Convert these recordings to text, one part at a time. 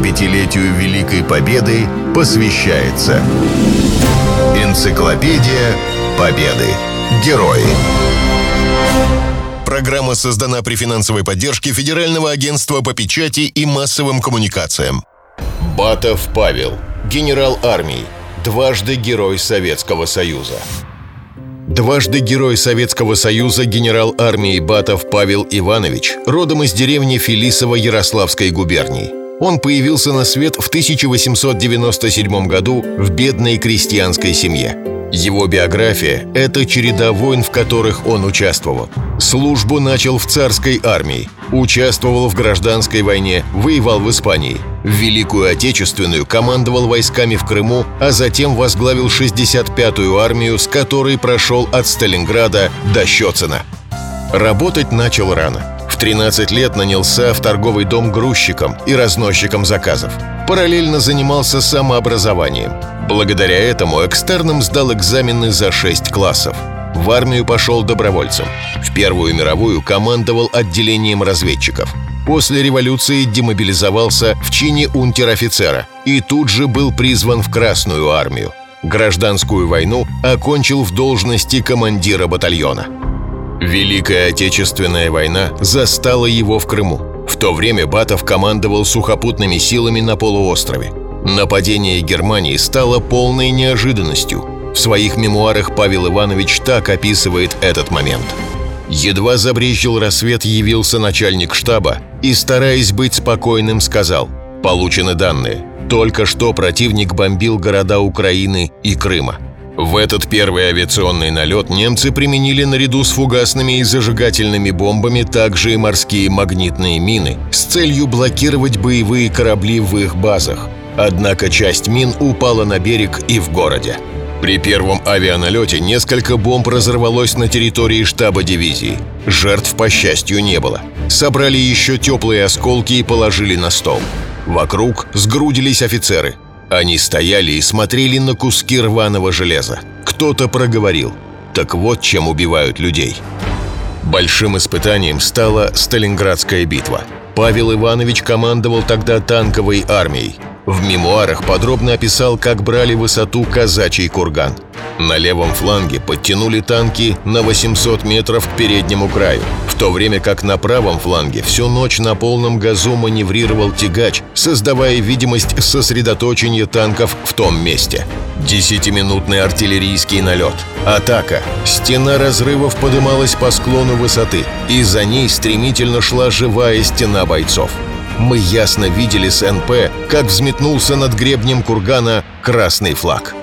75-летию Великой Победы посвящается Энциклопедия Победы. Герои. Программа создана при финансовой поддержке Федерального агентства по печати и массовым коммуникациям. Батов Павел, генерал армии, дважды Герой Советского Союза. Дважды Герой Советского Союза генерал армии Батов Павел Иванович, родом из деревни Филисово Ярославской губернии. Он появился на свет в 1897 году в бедной крестьянской семье. Его биография – это череда войн, в которых он участвовал. Службу начал в царской армии, участвовал в гражданской войне, воевал в Испании. В Великую Отечественную командовал войсками в Крыму, а затем возглавил 65-ю армию, с которой прошел от Сталинграда до Щецина. Работать начал рано. В 13 лет нанялся в торговый дом грузчиком и разносчиком заказов. Параллельно занимался самообразованием. Благодаря этому экстерном сдал экзамены за 6 классов. В армию пошел добровольцем. В Первую мировую командовал отделением разведчиков. После революции демобилизовался в чине унтер-офицера и тут же был призван в Красную армию. Гражданскую войну окончил в должности командира батальона. Великая Отечественная война застала его в Крыму. В то время Батов командовал сухопутными силами на полуострове. Нападение Германии стало полной неожиданностью. В своих мемуарах Павел Иванович так описывает этот момент. Едва забрезжил рассвет, явился начальник штаба и, стараясь быть спокойным, сказал «Получены данные. Только что противник бомбил города Украины и Крыма. В этот первый авиационный налет немцы применили наряду с фугасными и зажигательными бомбами также и морские магнитные мины с целью блокировать боевые корабли в их базах – Однако часть мин упала на берег и в городе. При первом авианалете несколько бомб разорвалось на территории штаба дивизии. Жертв, по счастью, не было. Собрали еще теплые осколки и положили на стол. Вокруг сгрудились офицеры. Они стояли и смотрели на куски рваного железа. Кто-то проговорил. Так вот, чем убивают людей. Большим испытанием стала Сталинградская битва. Павел Иванович командовал тогда танковой армией – в мемуарах подробно описал, как брали высоту казачий курган. На левом фланге подтянули танки на 800 метров к переднему краю, в то время как на правом фланге всю ночь на полном газу маневрировал тягач, создавая видимость сосредоточения танков в том месте. Десятиминутный артиллерийский налет. Атака. Стена разрывов подымалась по склону высоты, и за ней стремительно шла живая стена бойцов мы ясно видели с НП, как взметнулся над гребнем кургана красный флаг.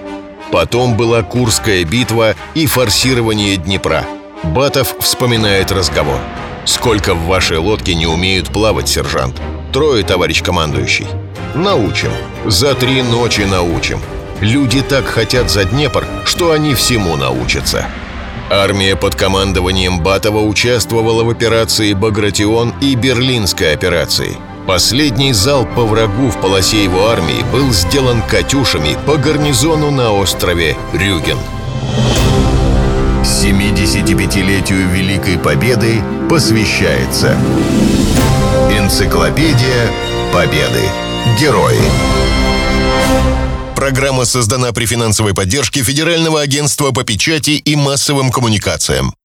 Потом была Курская битва и форсирование Днепра. Батов вспоминает разговор. «Сколько в вашей лодке не умеют плавать, сержант?» «Трое, товарищ командующий». «Научим. За три ночи научим. Люди так хотят за Днепр, что они всему научатся». Армия под командованием Батова участвовала в операции «Багратион» и Берлинской операции – Последний залп по врагу в полосе его армии был сделан «Катюшами» по гарнизону на острове Рюген. 75-летию Великой Победы посвящается Энциклопедия Победы. Герои. Программа создана при финансовой поддержке Федерального агентства по печати и массовым коммуникациям.